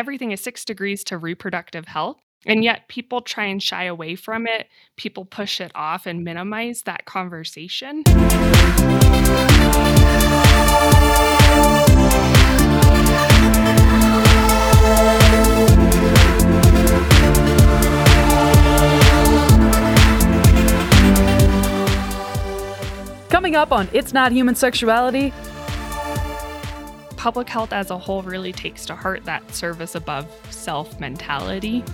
everything is six degrees to reproductive health. And yet people try and shy away from it. People push it off and minimize that conversation. Coming up on It's Not Human Sexuality, public health as a whole really takes to heart that service above self mentality.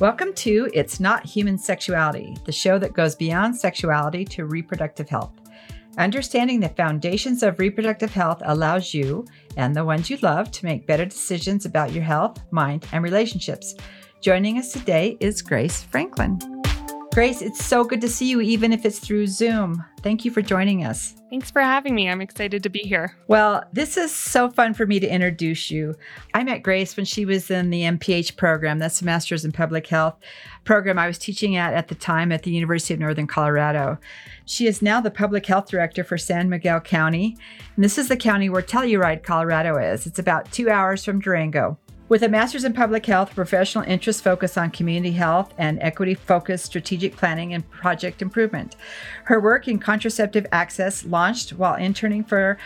Welcome to It's Not Human Sexuality, the show that goes beyond sexuality to reproductive health. Understanding the foundations of reproductive health allows you and the ones you love to make better decisions about your health, mind, and relationships. Joining us today is Grace Franklin. Grace, it's so good to see you, even if it's through Zoom. Thank you for joining us. Thanks for having me. I'm excited to be here. Well, this is so fun for me to introduce you. I met Grace when she was in the MPH program, that's the Masters in Public Health program I was teaching at at the time at the University of Northern Colorado. She is now the public health director for San Miguel County. And this is the county where Telluride, Colorado is. It's about two hours from Durango. With a master's in public health, professional interests focus on community health and equity focused strategic planning and project improvement. Her work in contraceptive access launched while interning for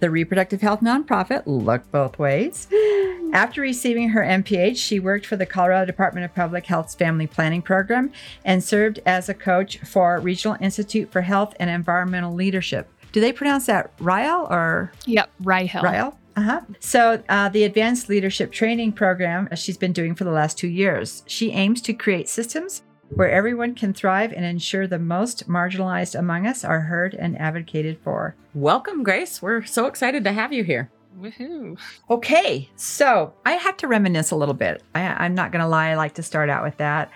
the reproductive health nonprofit Look Both Ways. After receiving her MPH, she worked for the Colorado Department of Public Health's Family Planning Program and served as a coach for Regional Institute for Health and Environmental Leadership. Do they pronounce that Ryle or? Yep, Ryle. Ryle. Uh-huh. So, uh, the Advanced Leadership Training Program she's been doing for the last two years. She aims to create systems where everyone can thrive and ensure the most marginalized among us are heard and advocated for. Welcome, Grace. We're so excited to have you here. Woohoo. Okay, so I have to reminisce a little bit. I, I'm not going to lie, I like to start out with that.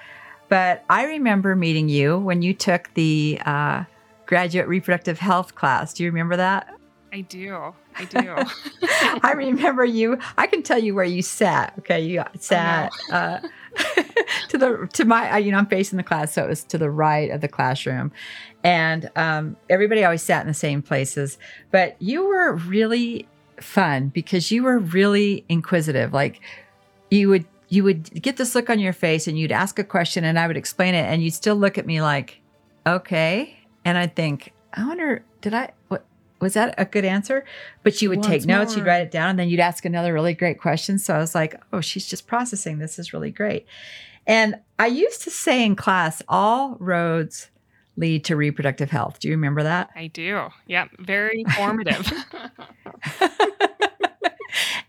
But I remember meeting you when you took the uh, graduate reproductive health class. Do you remember that? I do. I do. I remember you. I can tell you where you sat. Okay, you sat uh, to the to my. You know, I'm facing the class, so it was to the right of the classroom, and um, everybody always sat in the same places. But you were really fun because you were really inquisitive. Like you would you would get this look on your face, and you'd ask a question, and I would explain it, and you'd still look at me like, okay, and I'd think, I wonder, did I what was that a good answer? But you would Once take notes, more. you'd write it down, and then you'd ask another really great question. So I was like, oh, she's just processing. This is really great. And I used to say in class, all roads lead to reproductive health. Do you remember that? I do. Yep. Very formative.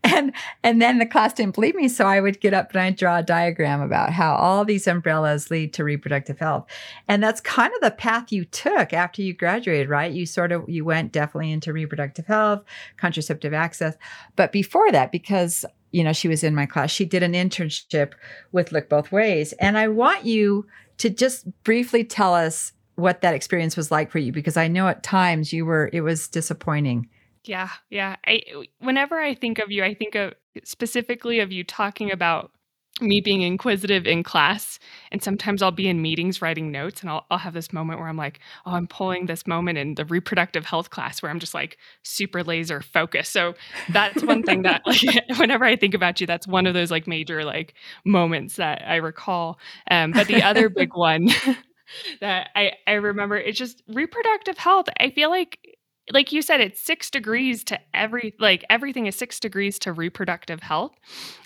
and and then the class didn't believe me so i would get up and i'd draw a diagram about how all these umbrellas lead to reproductive health. And that's kind of the path you took after you graduated right? You sort of you went definitely into reproductive health contraceptive access. But before that because you know she was in my class she did an internship with look both ways. And i want you to just briefly tell us what that experience was like for you because i know at times you were it was disappointing yeah, yeah. I whenever I think of you, I think of specifically of you talking about me being inquisitive in class and sometimes I'll be in meetings writing notes and I'll, I'll have this moment where I'm like, oh, I'm pulling this moment in the reproductive health class where I'm just like super laser focused. So that's one thing that like whenever I think about you, that's one of those like major like moments that I recall. Um, but the other big one that I, I remember it's just reproductive health. I feel like like you said it's 6 degrees to every like everything is 6 degrees to reproductive health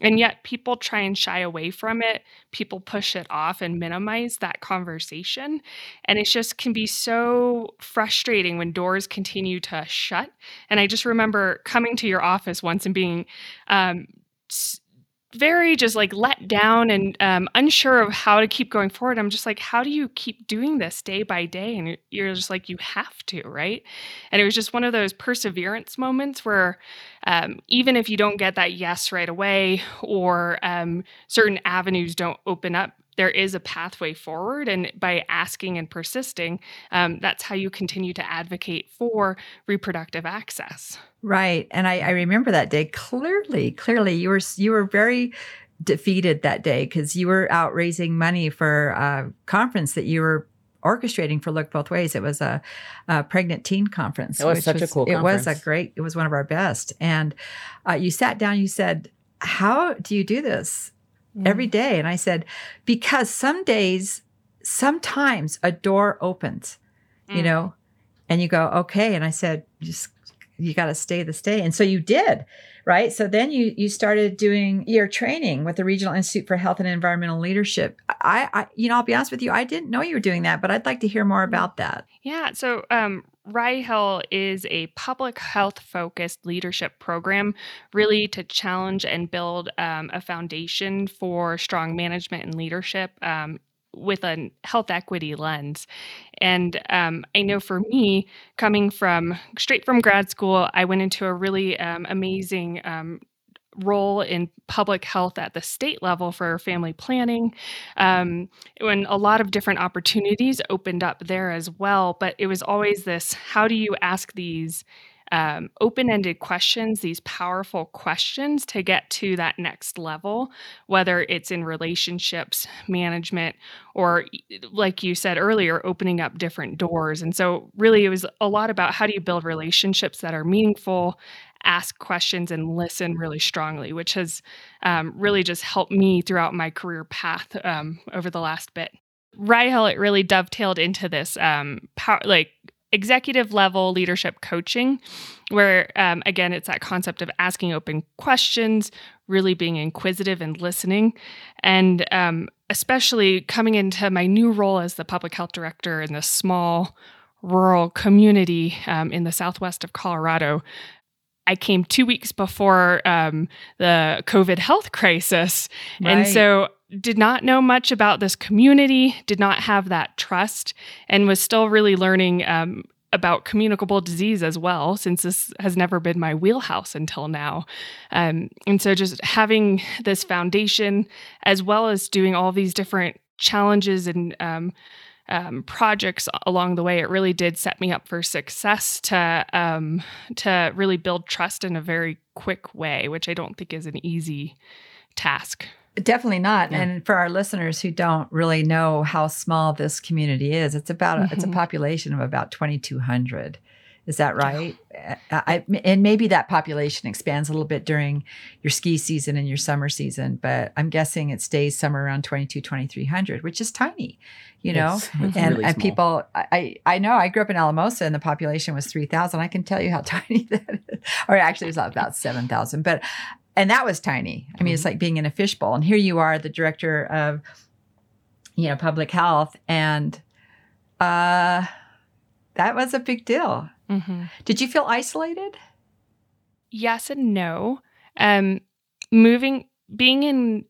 and yet people try and shy away from it. People push it off and minimize that conversation and it just can be so frustrating when doors continue to shut. And i just remember coming to your office once and being um, very just like let down and um, unsure of how to keep going forward. I'm just like, how do you keep doing this day by day? And you're just like, you have to, right? And it was just one of those perseverance moments where um, even if you don't get that yes right away or um, certain avenues don't open up, there is a pathway forward. And by asking and persisting, um, that's how you continue to advocate for reproductive access. Right. And I, I remember that day clearly. Clearly, you were you were very defeated that day because you were out raising money for a conference that you were orchestrating for Look Both Ways. It was a, a pregnant teen conference. It was which such a cool It was a great. It was one of our best. And uh, you sat down. You said, "How do you do this every day?" And I said, "Because some days, sometimes a door opens, you Mm. know, and you go, okay." And I said, "Just you got to stay the stay." And so you did. Right. So then you you started doing your training with the Regional Institute for Health and Environmental Leadership. I, I you know, I'll be honest with you, I didn't know you were doing that, but I'd like to hear more about that. Yeah, so um, RIHEL is a public health focused leadership program, really to challenge and build um, a foundation for strong management and leadership um, with a health equity lens. And um, I know for me, coming from straight from grad school, I went into a really um, amazing um, role in public health at the state level for family planning um, when a lot of different opportunities opened up there as well. But it was always this how do you ask these um, open-ended questions these powerful questions to get to that next level whether it's in relationships management or like you said earlier opening up different doors. And so really it was a lot about how do you build relationships that are meaningful ask questions and listen really strongly, which has um, really just helped me throughout my career path um, over the last bit. RIHEL, it really dovetailed into this um, power, like executive level leadership coaching, where um, again, it's that concept of asking open questions, really being inquisitive and listening. And um, especially coming into my new role as the public health director in this small rural community um, in the southwest of Colorado, I came two weeks before um, the COVID health crisis. And so did not know much about this community, did not have that trust, and was still really learning um, about communicable disease as well, since this has never been my wheelhouse until now. Um, and so just having this foundation, as well as doing all these different challenges and um, um, projects along the way, it really did set me up for success to um, to really build trust in a very quick way, which I don't think is an easy task. Definitely not. Yeah. And for our listeners who don't really know how small this community is, it's about a, it's a Mhm. population of about 2,200. Is that right? I, and maybe that population expands a little bit during your ski season and your summer season, but I'm guessing it stays somewhere around 22, 2,300, which is tiny, you know? It's- it's and, really and people, I, I know I grew up in Alamosa and the population was 3,000. I can tell you how tiny that is. Or actually, it was about 7,000. But, and that was tiny. I mean, it's like being in a fishbowl. And here you are, the director of, you know, public health. And uh, that was a big deal. Mm-hmm. Did you feel isolated? yes and no. Um, moving, being in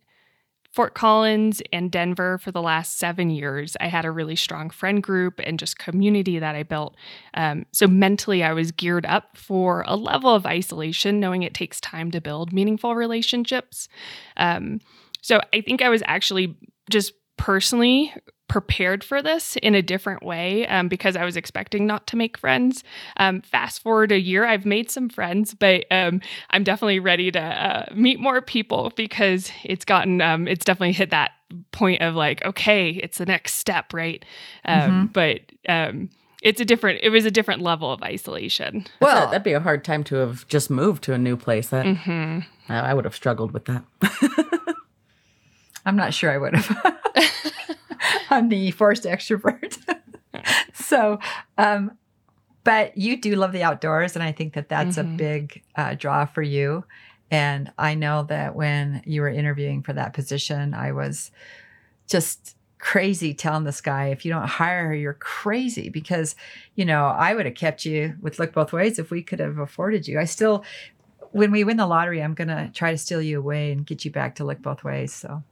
Fort Collins and Denver for the last seven years, I had a really strong friend group and just community that I built. Um, so mentally, I was geared up for a level of isolation, knowing it takes time to build meaningful relationships. Um, so I think I was actually just personally prepared for this in a different way um, because I was expecting not to make friends. Um, fast forward a year, I've made some friends, but um, I'm definitely ready to uh, meet more people because it's gotten, um, it's definitely hit that point of like, okay, it's the next step, right? Um, But um, it's a different, it was a different level of isolation. Well, Well- that'd be a hard time to have just moved to a new place. That hmm I I would have struggled with that. I'm not sure I would have. I'm the forced extrovert. so, um, but you do love the outdoors, and I think that that's a Mhm. big uh, draw for you. And I know that when you were interviewing for that position, I was just crazy telling this guy, if you don't hire her, you're crazy because, you know, I would have kept you with Look Both Ways if we could have afforded you. I still, when we win the lottery, I'm going to try to steal you away and get you back to Look Both Ways. So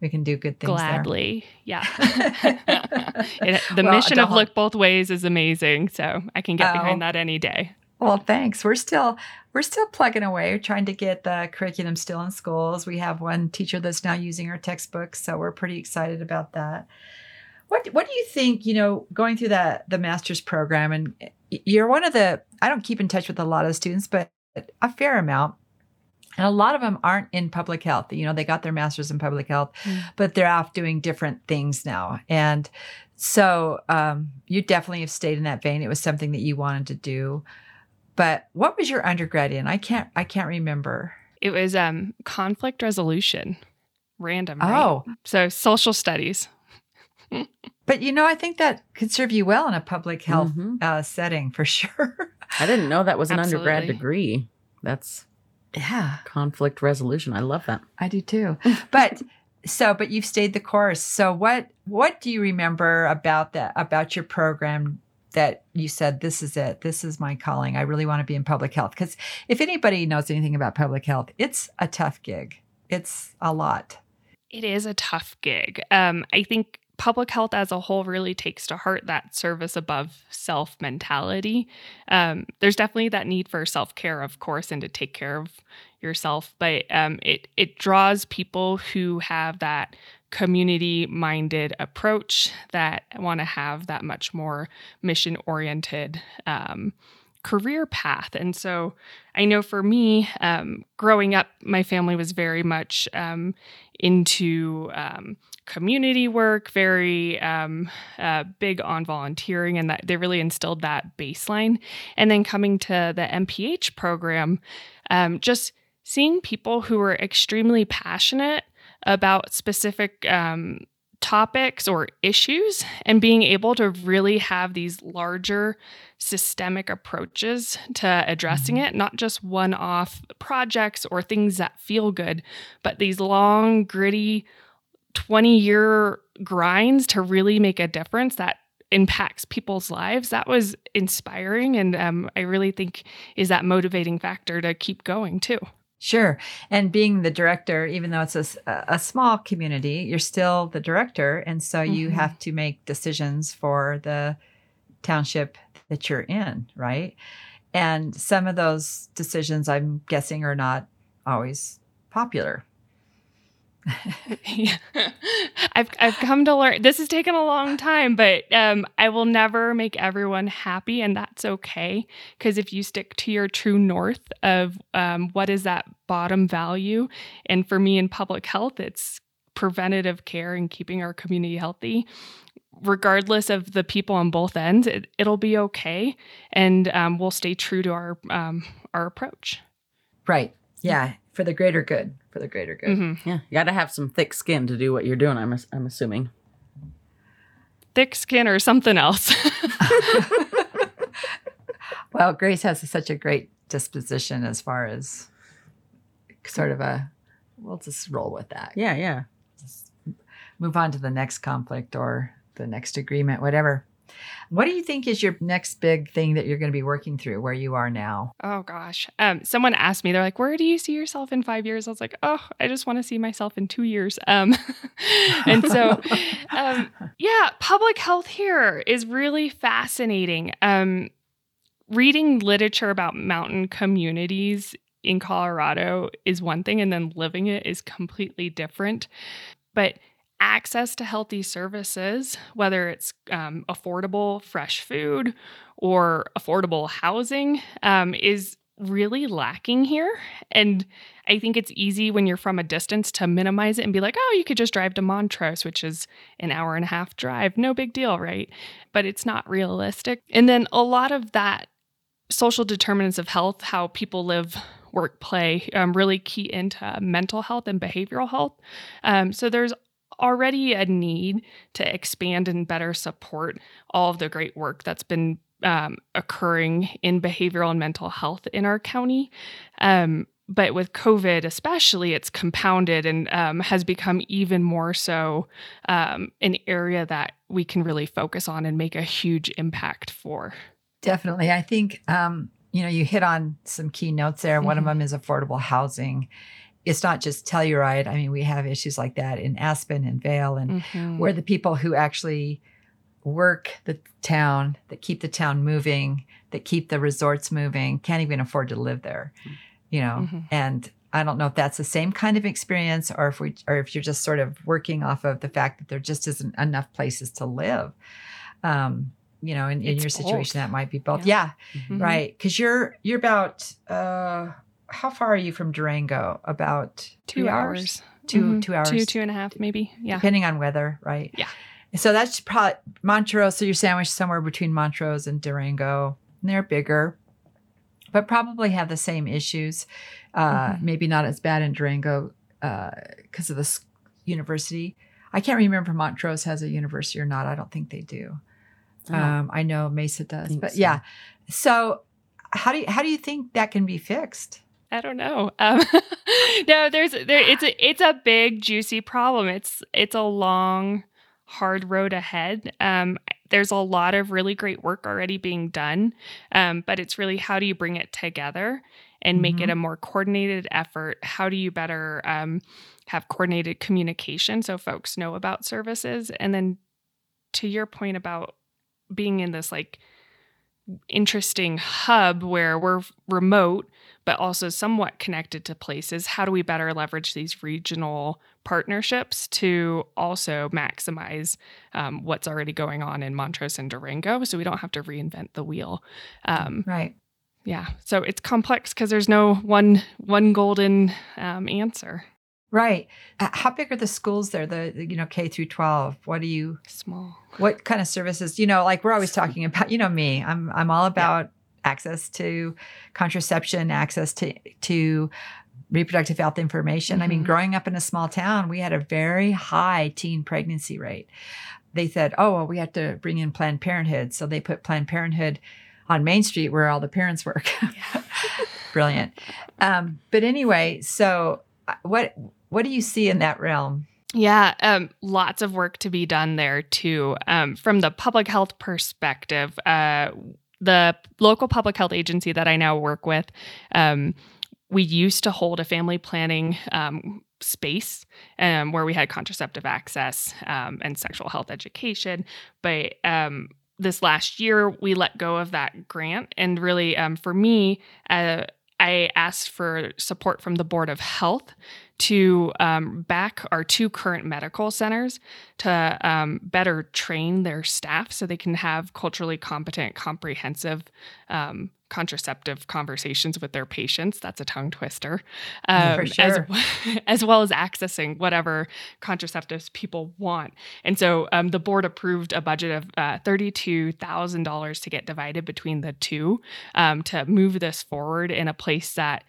we can do good things there. Gladly. Yeah. It- the Well, mission of Look Both Ways is amazing. So I can get Oh. behind that any day. Well, thanks. We're still we're still plugging away. We're trying to get the curriculum still in schools. We have one teacher that's now using our textbooks, so we're pretty excited about that. What what do you think, you know, going through that the master's program and you're one of the I don't keep in touch with a lot of students, but a fair amount. And a lot of them aren't in public health. You know, they got their master's in public health, Mm. but they're off doing different things now. And so um, you definitely have stayed in that vein. It was something that you wanted to do. But what was your undergrad in? I can't. I can't remember. It was um conflict resolution. Random. right? Oh, So social studies. but you know, I think that could serve you well in a public health Mhm. uh, setting for sure. I didn't know that was an undergrad degree. That's yeah, conflict resolution. I love that. I do too. But so, but you've stayed the course. So what what do you remember about that about your program that you said this is it. This is my calling. I really want to be in public health because if anybody knows anything about public health, it's a tough gig. It's a lot. It is a tough gig. Um, I think public health as a whole really takes to heart that service above self mentality. Um, there's definitely that need for self care, of course, and to take care of yourself, but um, it it draws people who have that community minded approach that want to have that much more mission oriented um, career path. And so I know for me, um, growing up, my family was very much um, into um, community work, very um, uh, big on volunteering, and that they really instilled that baseline. And then coming to the MPH program, um, just seeing people who were extremely passionate about specific um, topics or issues and being able to really have these larger systemic approaches to addressing it, not just one off projects or things that feel good, but these long, gritty 20 year grinds to really make a difference that impacts people's lives. That was inspiring. And um, I really think is that motivating factor to keep going too. Sure. And being the director, even though it's a small community, you're still the director. And so you Mhm. have to make decisions for the township that you're in, right? And some of those decisions, I'm guessing, are not always popular. Yeah. I've I've come to learn this has taken a long time, but um, I will never make everyone happy, and that's okay. Because if you stick to your true north of um, what is that bottom value, and for me in public health, it's preventative care and keeping our community healthy. Regardless of the people on both ends, it, it'll be okay, and um, we'll stay true to our um, our approach. Right. Yeah. For the greater good. For the greater good. Mhm. Yeah, you got to have some thick skin to do what you're doing. I'm I'm assuming. Thick skin or something else. Well, Grace has such a great disposition as far as sort of a, we'll just roll with that. Yeah, yeah. Move on to the next conflict or the next agreement, whatever. What do you think is your next big thing that you're going to be working through where you are now? Oh gosh. Um, someone asked me, they're like, "Where do you see yourself in five years?" I was like, "Oh, I just want to see myself in two years." Um, and so, um, yeah, public health here is really fascinating. Um, reading literature about mountain communities in Colorado is one thing, and then living it is completely different. But access to healthy services, whether it's um, affordable fresh food or affordable housing, um, is really lacking here. And I think it's easy when you're from a distance to minimize it and be like, oh, you could just drive to Montrose, which is an hour and a half drive. No big deal, right? But it's not realistic. And then a lot of that social determinants of health, how people live, work, play, um, really key into mental health and behavioral health. Um, so there's already a need to expand and better support all of the great work that's been um, occurring in behavioral and mental health in our county. Um, but with COVID, especially, it's compounded and um, has become even more so um, an area that we can really focus on and make a huge impact for. Definitely. I think, um, you know, you hit on some key notes there. One of Mhm. them is affordable housing. It's not just Telluride. I mean, we have issues like that in Aspen and Vail and Mhm. where the people who actually work the town, that keep the town moving, that keep the resorts moving, can't even afford to live there, you know. Mhm. And I don't know if that's the same kind of experience or if we or if you're just sort of working off of the fact that there just isn't enough places to live. Um, you know, in, in your situation both. that might be both. Yeah, Mhm. right. Because you're you're about uh how far are you from Durango? About Two three hours. Two Mhm. two hours. Two, two and a half, maybe. Yeah. depending on weather, right? Yeah. So that's probably Montrose. So you're sandwiched somewhere between Montrose and Durango. And they're bigger, but probably have the same issues. Uh, Mhm. Maybe not as bad in Durango because of the s- university. I can't remember if Montrose has a university or not. I don't think they do. Oh, Um, I know Mesa does, but so. yeah. So how do you, how do you think that can be fixed? I don't know. Um, no, there's there. It's a it's a big juicy problem. It's it's a long, hard road ahead. Um, there's a lot of really great work already being done, um, but it's really how do you bring it together and make it a more coordinated effort? How do you better um, have coordinated communication so folks know about services? And then, to your point about being in this like interesting hub where we're remote but also somewhat connected to places. How do we better leverage these regional partnerships to also maximize um, what's already going on in Montrose and Durango so we don't have to reinvent the wheel? Um, Right. yeah, so it's complex because there's no one one golden um, answer. Right. Uh, How big are the schools there? The the, you know K through twelve. What do you? Small. What kind of services? You know, like we're always talking about. You know me. I'm I'm all about access to contraception, access to to reproductive health information. I mean, Mhm. growing up in a small town, we had a very high teen pregnancy rate. They said, "Oh, well, we have to bring in Planned Parenthood," so they put Planned Parenthood on Main Street where all the parents work. Brilliant. Um, but anyway, so uh, what what do you see in that realm? Yeah, um, lots of work to be done there too. Um, from the public health perspective, uh, the local public health agency that I now work with, um, we used to hold a family planning um, space um, where we had contraceptive access um, and sexual health education. But um, this last year, we let go of that grant. And really, um, for me, uh, I asked for support from the Board of Health to um, back our two current medical centers to um, better train their staff so they can have culturally competent, comprehensive um, contraceptive conversations with their patients. That's a tongue twister. Um, sure. as, as well as accessing whatever contraceptives people want. And so um, the board approved a budget of uh, $32,000 to get divided between the two um, to move this forward in a place that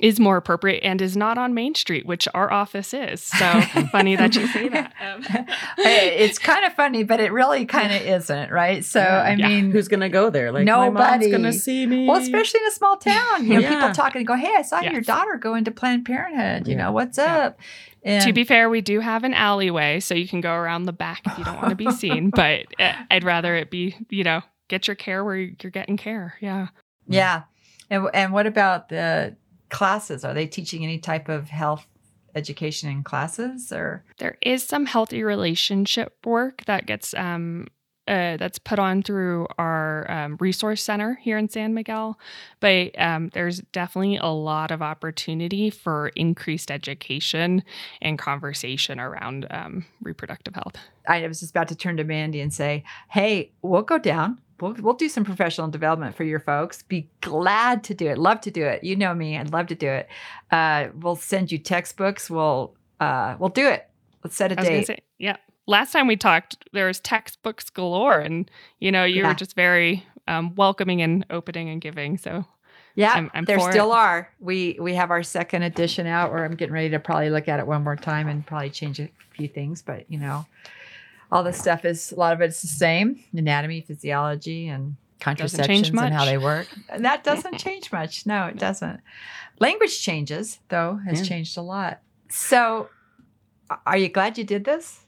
is more appropriate and is not on Main Street, which our office is. So funny that you say that. Um, it's kind of funny, but it really kind of isn't, right? So Yeah. I Yeah. mean, Who's gonna go there? Like my mom's gonna see me. well, especially in a small town, you know, people Yeah. and go, "Hey, I saw your daughter go into Planned Parenthood. You Yeah. know, what's Yeah. up?" And to be fair, we do have an alleyway, so you can go around the back if you don't want to be seen. But uh, I'd rather it be, you know, get your care where you're getting care. Yeah. yeah, and and what about the classes? Are they teaching any type of health education in classes or? There is some healthy relationship work that gets um uh, that's put on through our um, resource center here in San Miguel, but um, there's definitely a lot of opportunity for increased education and conversation around um, reproductive health. I was just about to turn to Mandy and say, "Hey, we'll go down. We'll we'll do some professional development for your folks. Be glad to do it. Love to do it. You know me. I'd love to do it. Uh, we'll send you textbooks. We'll uh, we'll do it. Let's set a I was gonna date. say, yeah. Last time we talked, there was textbooks galore, and you know you Yeah. were just very um, welcoming and opening and giving. So yeah, I'm- I'm there still it. are. We we have our second edition out, where I'm getting ready to probably look at it one more time and probably change a few things. But you know, all this stuff is a lot of it's the same: anatomy, physiology, and Doesn't change contraceptions and how they work. And that doesn't change much. No, it doesn't. Language changes, though, has Yeah. changed a lot. So, are you glad you did this?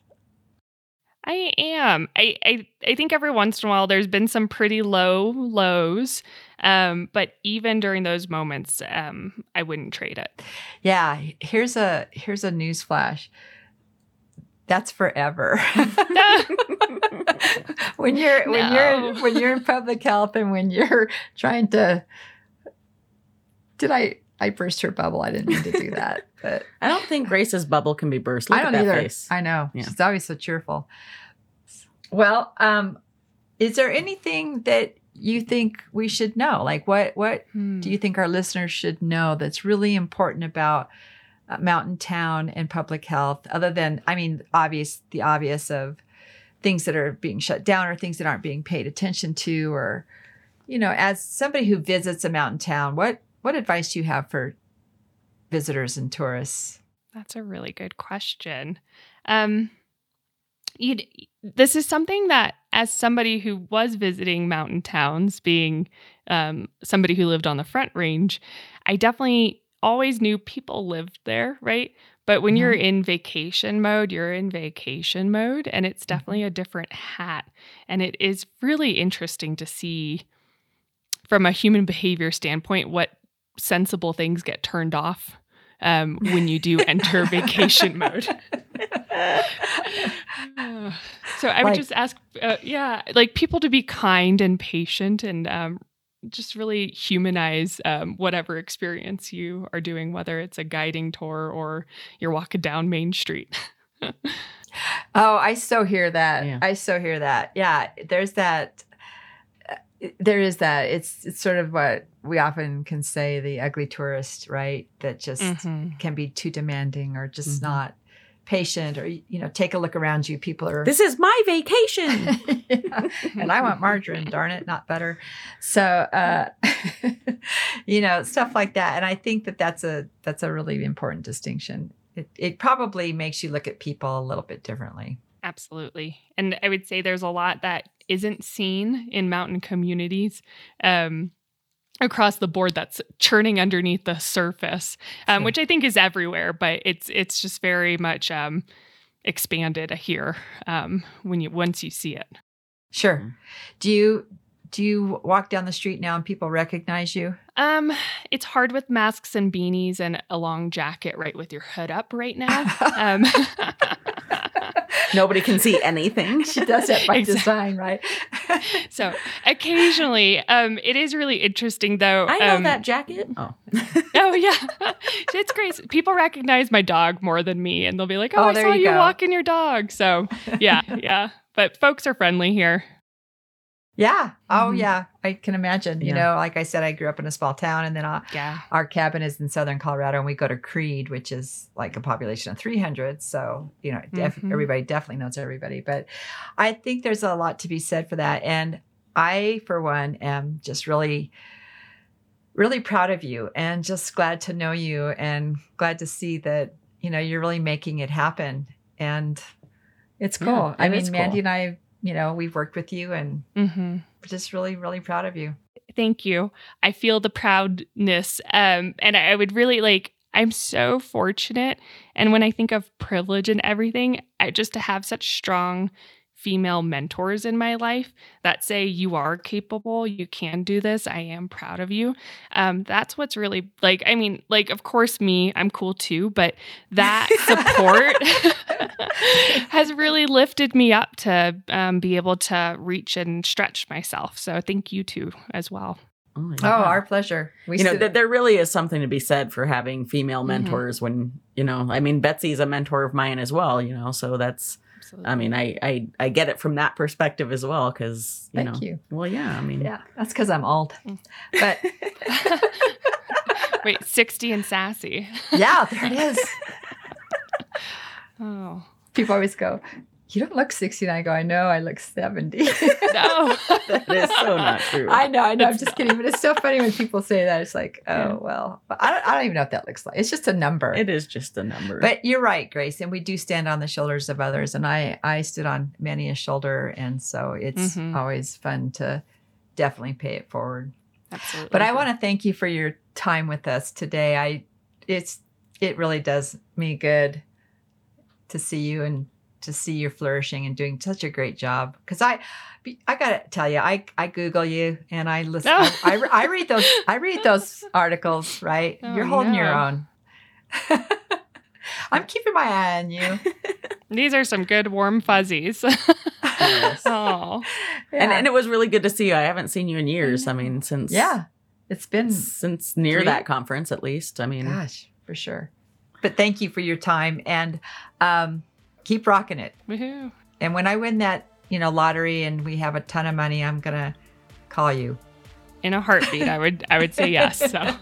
I am. I, I I think every once in a while there's been some pretty low lows, um, but even during those moments, um, I wouldn't trade it. Yeah. Here's a here's a news flash. That's forever. when you're when you're when you're in public health and when you're trying to did I I burst her bubble? I didn't mean to do that, but I don't think Grace's bubble can be burst. Look I don't at that either. face. I know. Yeah. She's always so cheerful. Well, um, is there anything that you think we should know? Like what what Hmm. do you think our listeners should know that's really important about uh, Mountain Town and public health other than I mean obvious the obvious of things that are being shut down or things that aren't being paid attention to or you know as somebody who visits a mountain town what what advice do you have for visitors and tourists That's a really good question. Um, you'd, this is something that, as somebody who was visiting mountain towns, being um, somebody who lived on the Front Range, I definitely always knew people lived there, right? But when you're in vacation mode, you're in vacation mode, and it's definitely a different hat. And it is really interesting to see from a human behavior standpoint what sensible things get turned off um, when you do enter vacation mode. so I would Like- just ask, uh, yeah, like people to be kind and patient and um, just really humanize um, whatever experience you are doing, whether it's a guiding tour or you're walking down Main Street. Oh, I so hear that. Yeah. I so hear that. Yeah, there's that. uh, There is that. It's it's sort of what we often can say the ugly tourist, right? That just Mhm. can be too demanding or just Mhm. not patient, or you know, take a look around you. People are This is my vacation. Yeah. and I want margarine, darn it, not butter. So, uh, you know, stuff like that. And I think that that's a that's a really important distinction. It, it probably makes you look at people a little bit differently. Absolutely. And I would say there's a lot that isn't seen in mountain communities um, across the board that's churning underneath the surface, um, Sure. which I think is everywhere, but it's it's just very much um, expanded here um, when you once you see it. Sure. Mhm. Do you do you walk down the street now and people recognize you? Um, it's hard with masks and beanies and a long jacket right with your hood up right now. Um, Nobody can see anything. she does that by Exactly. design, right? so occasionally, um, it is really interesting though. I know um, that jacket. Oh. Oh yeah, it's great. People recognize my dog more than me, and they'll be like, "Oh, Oh, I saw you you walking your dog." So yeah, yeah. But folks are friendly here. Yeah. Oh Mhm. yeah. I can imagine. You Yeah. know, like I said, I grew up in a small town and then I, Yeah. our cabin is in southern Colorado and we go to Creede, which is like a population of 300. So, you know, def- Mhm. everybody definitely knows everybody. But I think there's a lot to be said for that. And I, for one, am just really, really proud of you and just glad to know you and glad to see that, you know, you're really making it happen. And it's Yeah, cool. I it mean, Mandy cool. and I, you know, we've worked with you and hmm we're just really, really proud of you. Thank you. I feel the proudness, um, and I, I would really like. I'm so fortunate, and when I think of privilege and everything, I just to have such strong female mentors in my life that say you are capable, you can do this. I am proud of you. Um, that's what's really like. I mean, like of course me, I'm cool too, but that support has really lifted me up to um, be able to reach and stretch myself. So thank you too as well. Oh, Oh, our pleasure. We you know, sit- th- there really is something to be said for having female Mhm. mentors when, you know, I mean, Betsy's a mentor of mine as well, you know, so that's, Absolutely. I mean, I, I, I get it from that perspective as well. Cause, you Thank know, you. well, yeah, I mean, Yeah, that's because I'm old. But Wait, 60 and sassy. yeah, there it is. Oh. People always go, You don't look 60. And I go, I know, I look 70. No. that is so not true. I know, I know, I'm just kidding. But it's so funny when people say that. It's like, oh, Yeah. well, but I don't, I don't even know what that looks like. It's just a number. it is just a number. But you're right, Grace, and we do stand on the shoulders of others. And I, I stood on many a shoulder, and so it's Mhm. always fun to definitely pay it forward. Absolutely. But I want to thank you for your time with us today. I, it's, it really does me good to see you and to see you flourishing and doing such a great job. Because I, I gotta tell you, I, I Google you and I listen. Oh. I, I, I read those. I read those articles. Right, Oh, you're holding your own. I'm keeping my eye on you. These are some good warm fuzzies. Yes. oh. and, and it was really good to see you. I haven't seen you in years. I mean, since, yeah, it's been since near Three? that conference, at least. I mean, gosh for sure. But thank you for your time and um, keep rocking it. Woohoo. And when I win that, you know, lottery and we have a ton of money, I'm gonna call you. In a heartbeat, I would I would say yes. So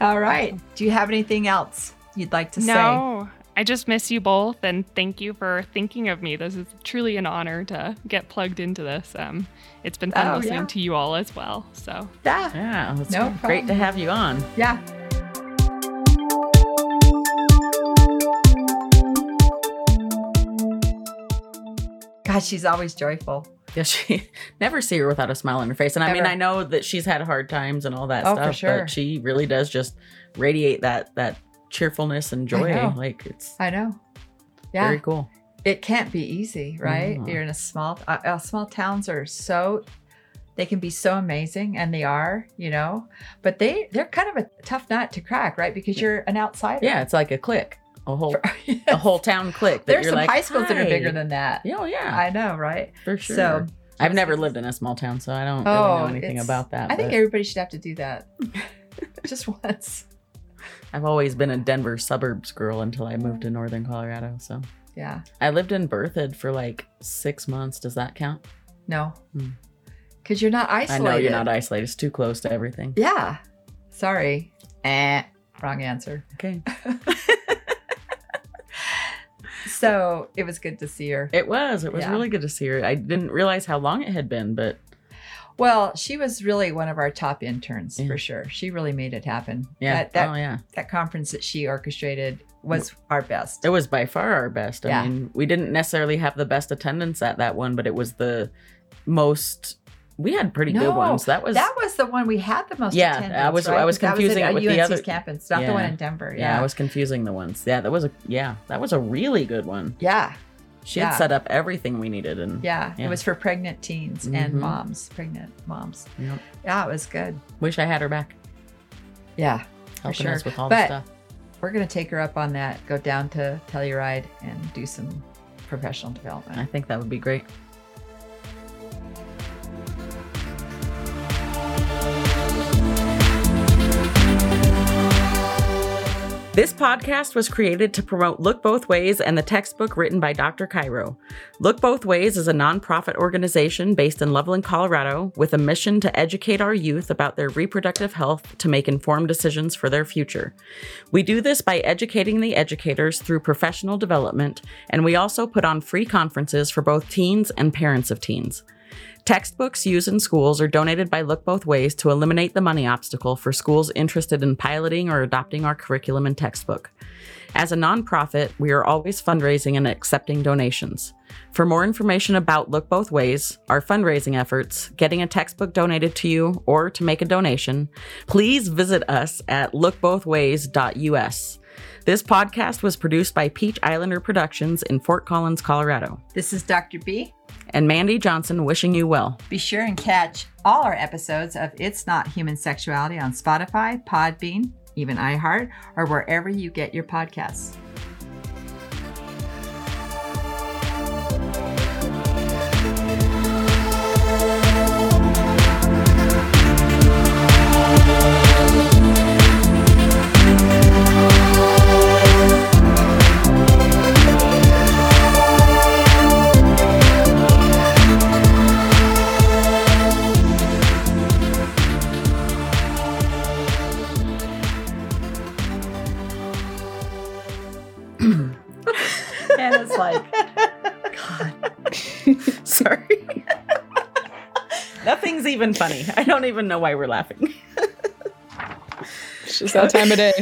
All right. Do you have anything else you'd like to say? no, I just miss you both, and thank you for thinking of me. This is truly an honor to get plugged into this. Um, it's been fun Oh, listening yeah. to you all as well. So Yeah. yeah, it's No great to have you on. Yeah. God, she's always joyful. Yeah, she never see her without a smile on her face. And I mean, I know that she's had hard times and all that Oh, stuff, sure. but she really does just radiate that that cheerfulness and joy. Like it's I know. Yeah. very cool. it can't be easy, right? Mhm. You're in a small uh, uh, small towns are so they can be so amazing and they are, you know. But they they're kind of a tough nut to crack, right? Because you're an outsider. Yeah, it's like a click, a whole Yes. a whole town click. That There's some like, high schools that are bigger than that. Yeah, oh, yeah, I know, right? for sure. So I've never lived in a small town, so I don't really Oh, know anything about that. I think everybody should have to do that. Just once. I've always been a Denver suburbs girl until I moved to northern Colorado. So Yeah. I lived in Berthoud for like six months. Does that count? No. Hmm. Because you're not isolated. I know you're not isolated. It's too close to everything. Yeah. Sorry. Eh. Wrong answer. Okay. So it was good to see her. It was. It was Yeah. really good to see her. I didn't realize how long it had been, but Well, she was really one of our top interns Yeah. for sure. She really made it happen. yeah. That that, oh yeah. that conference that she orchestrated was our best. It was by far our best. I Yeah. mean, we didn't necessarily have the best attendance at that one, but it was the most. We had pretty No, good ones. That was that was the one we had the most Yeah, I was- right? I was confusing at it with the other- campus, not the one in Denver. yeah. Yeah. I was confusing the ones. Yeah, that was a yeah, that was a really good one. yeah. She Yeah. had set up everything we needed, and Yeah. Yeah. It was for pregnant teens and Mhm. moms, pregnant moms. Yep. Yeah, it was good. wish I had her back Yeah. helping sure. us with all But- the stuff. We're going to take her up on that, go down to Telluride and do some professional development. I think that would be great. This podcast was created to promote Look Both Ways and the textbook written by Dr. Cairo. Look Both Ways is a nonprofit organization based in Loveland, Colorado, with a mission to educate our youth about their reproductive health to make informed decisions for their future. We do this by educating the educators through professional development, and we also put on free conferences for both teens and parents of teens. Textbooks used in schools are donated by Look Both Ways to eliminate the money obstacle for schools interested in piloting or adopting our curriculum and textbook. As a nonprofit, we are always fundraising and accepting donations. For more information about Look Both Ways, our fundraising efforts, getting a textbook donated to you, or to make a donation, please visit us at lookbothways.us. This podcast was produced by Peach Islander Productions in Fort Collins, Colorado. This is Dr. B. And Mandy Johnson wishing you well. Be sure and catch all our episodes of It's Not Human Sexuality on Spotify, Podbean, even iHeart, or wherever you get your podcasts. Even funny. I don't even know why we're laughing. It's just that time of day.